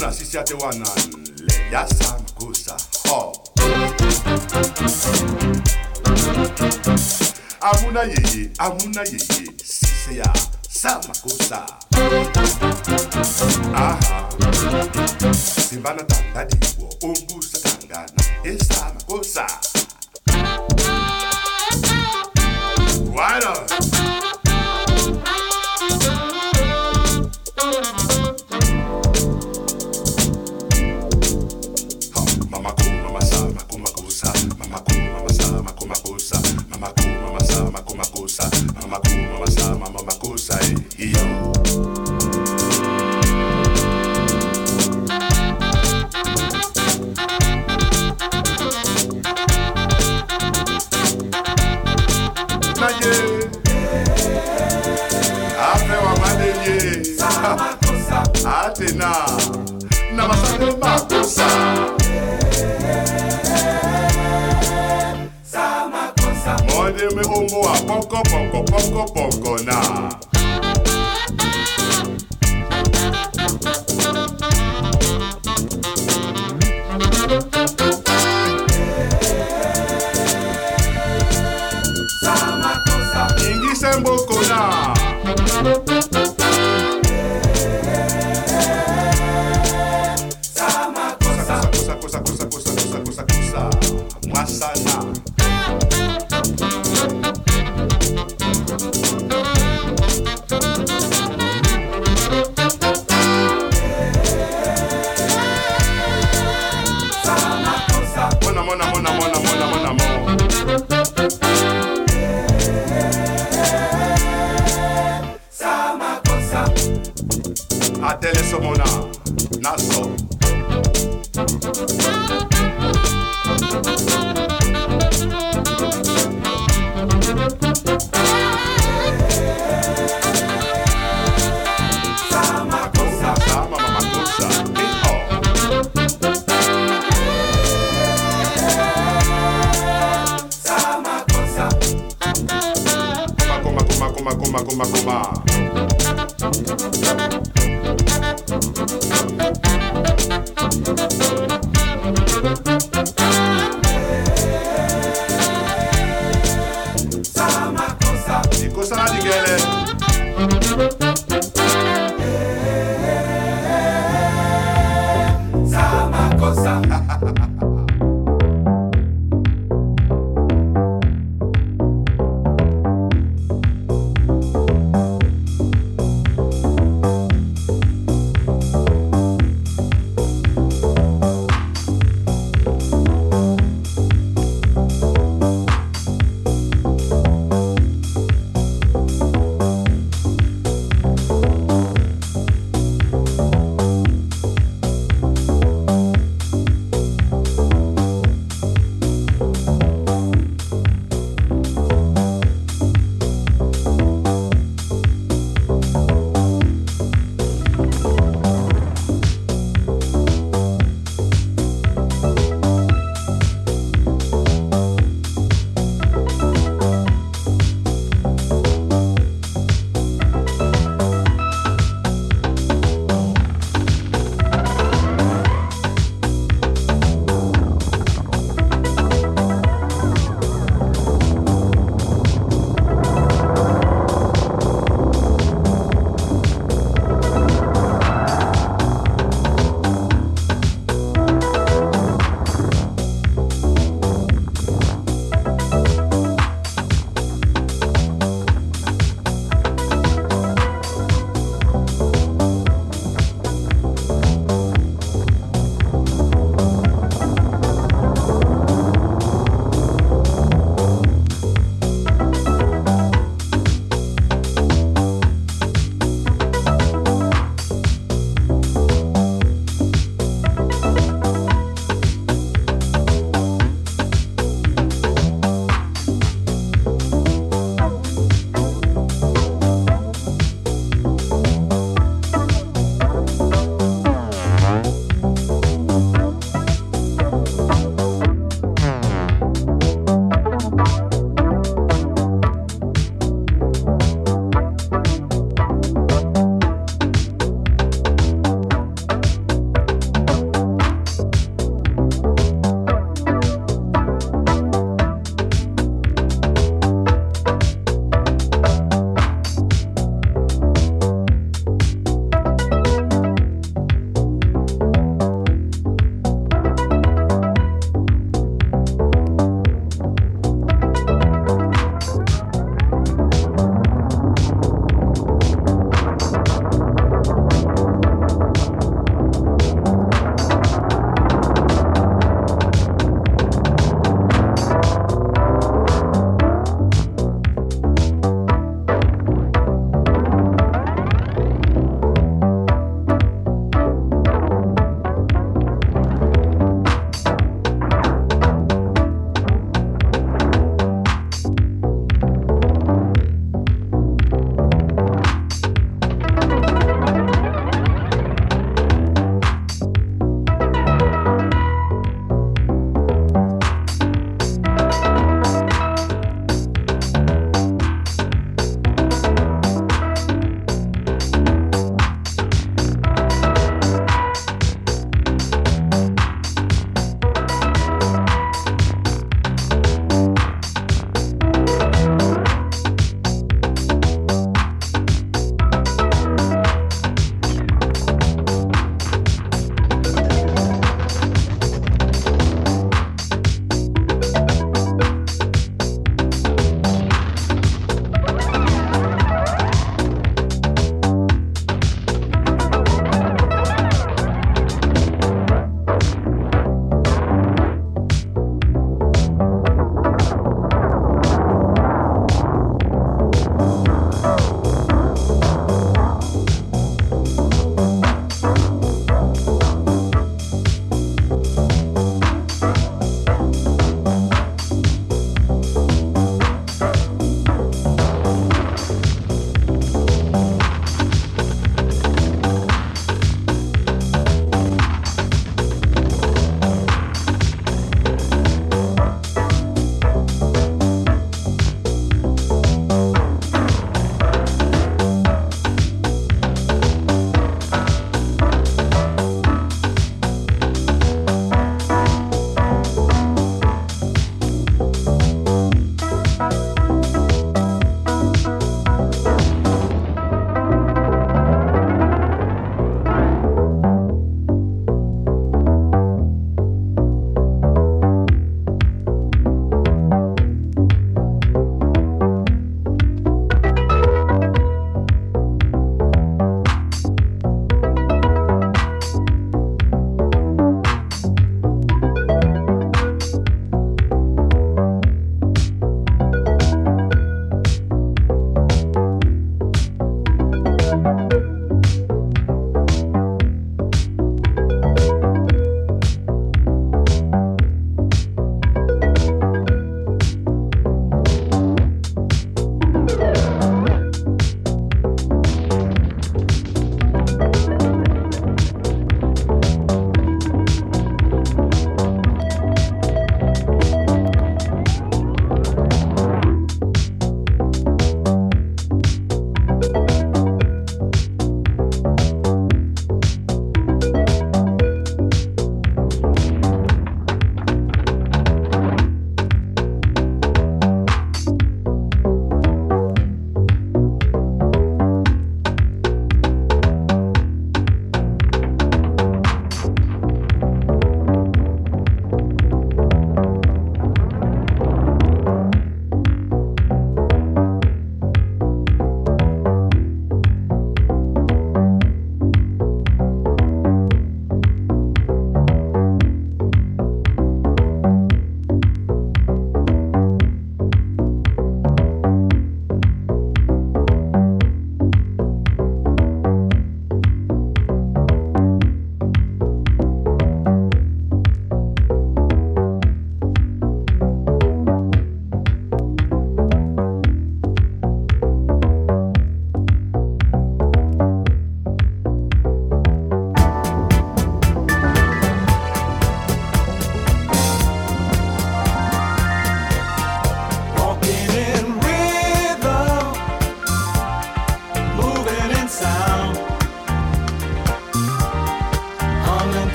Kuna sisi te wanan Le yasa mkusa ho oh. Amuna yeye, amuna ye Sise ya san kusa Aha. Simbana tanda diwo Umbusa tangana san kusa Right on makosa mamakuu mawasama mamakosa hiyo eh, Atena, namasande makosa. bongo a poco, poco, poco, poco, na.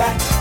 Back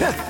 哼。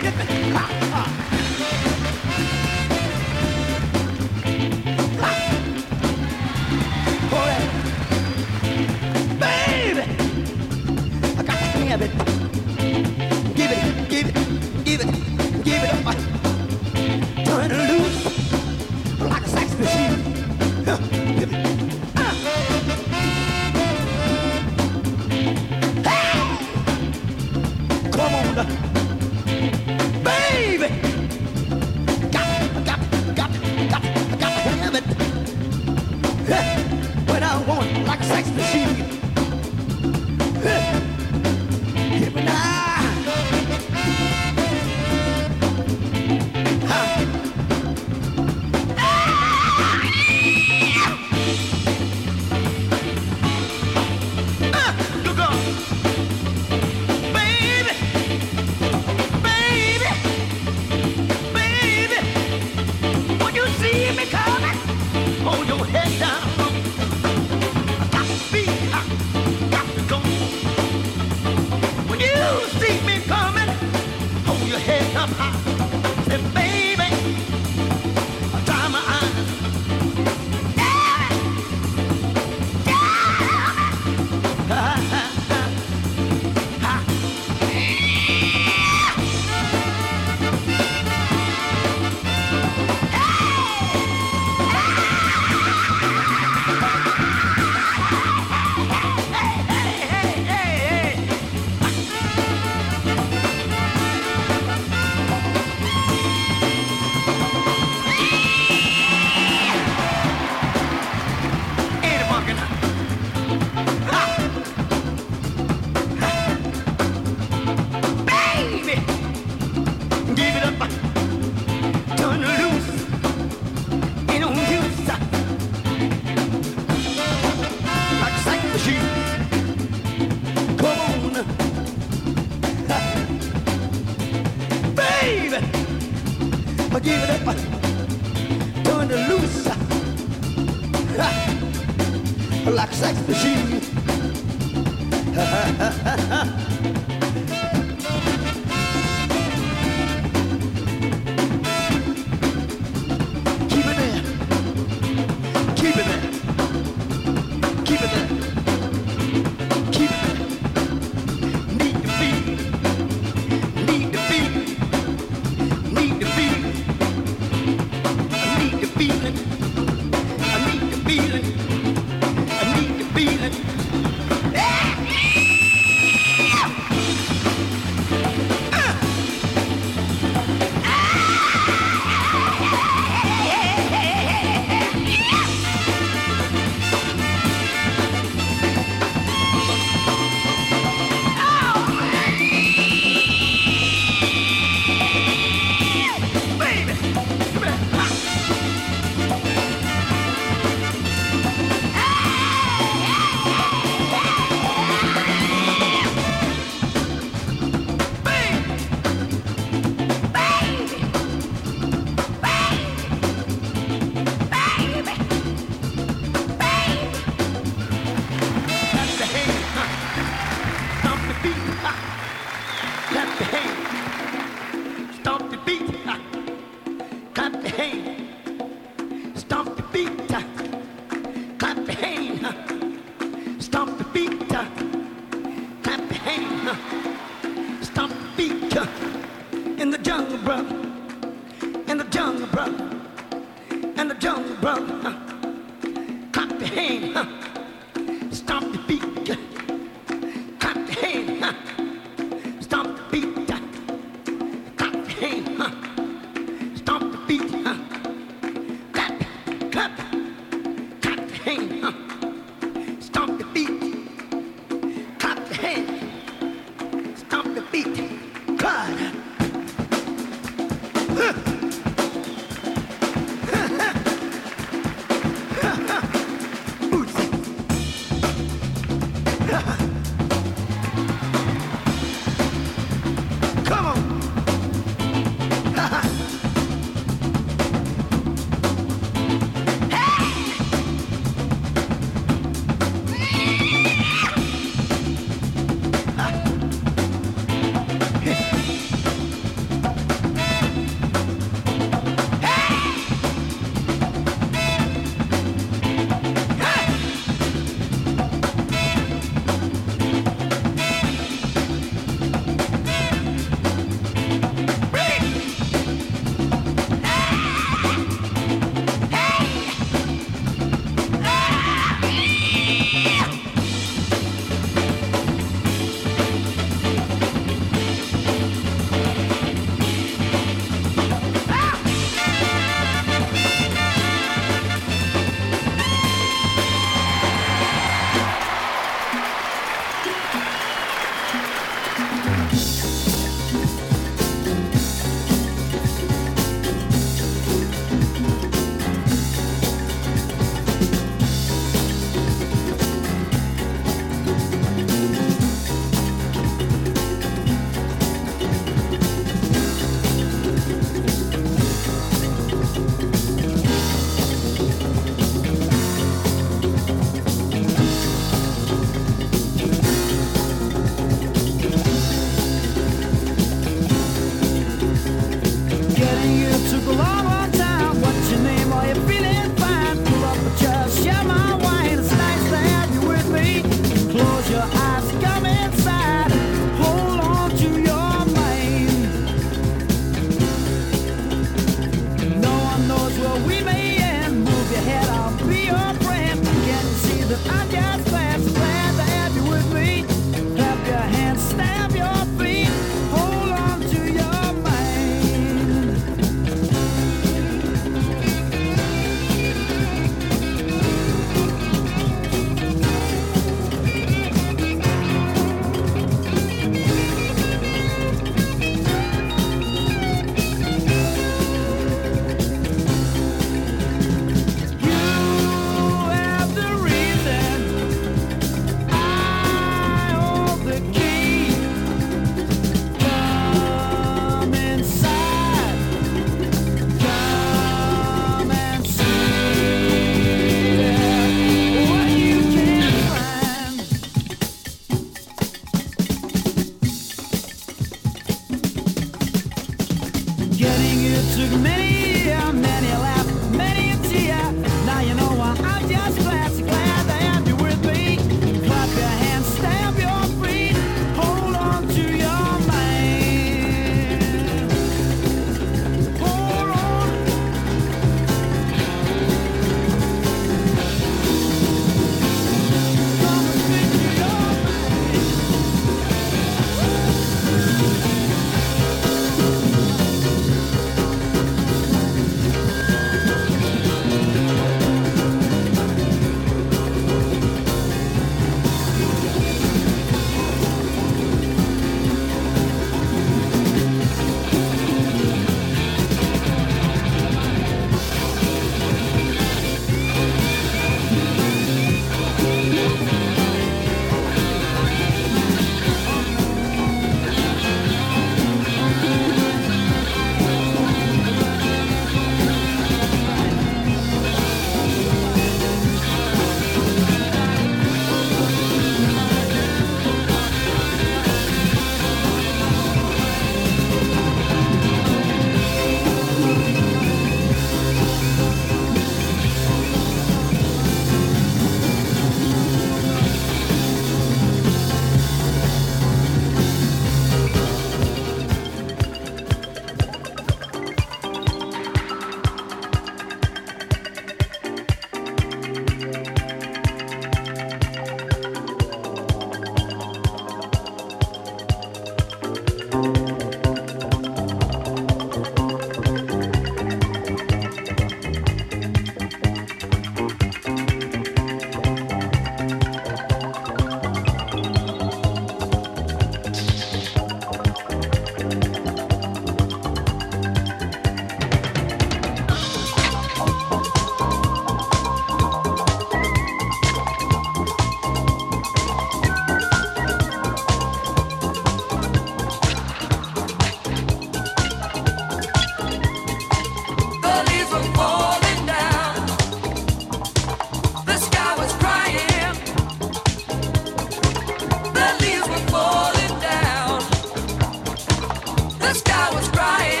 I was crying.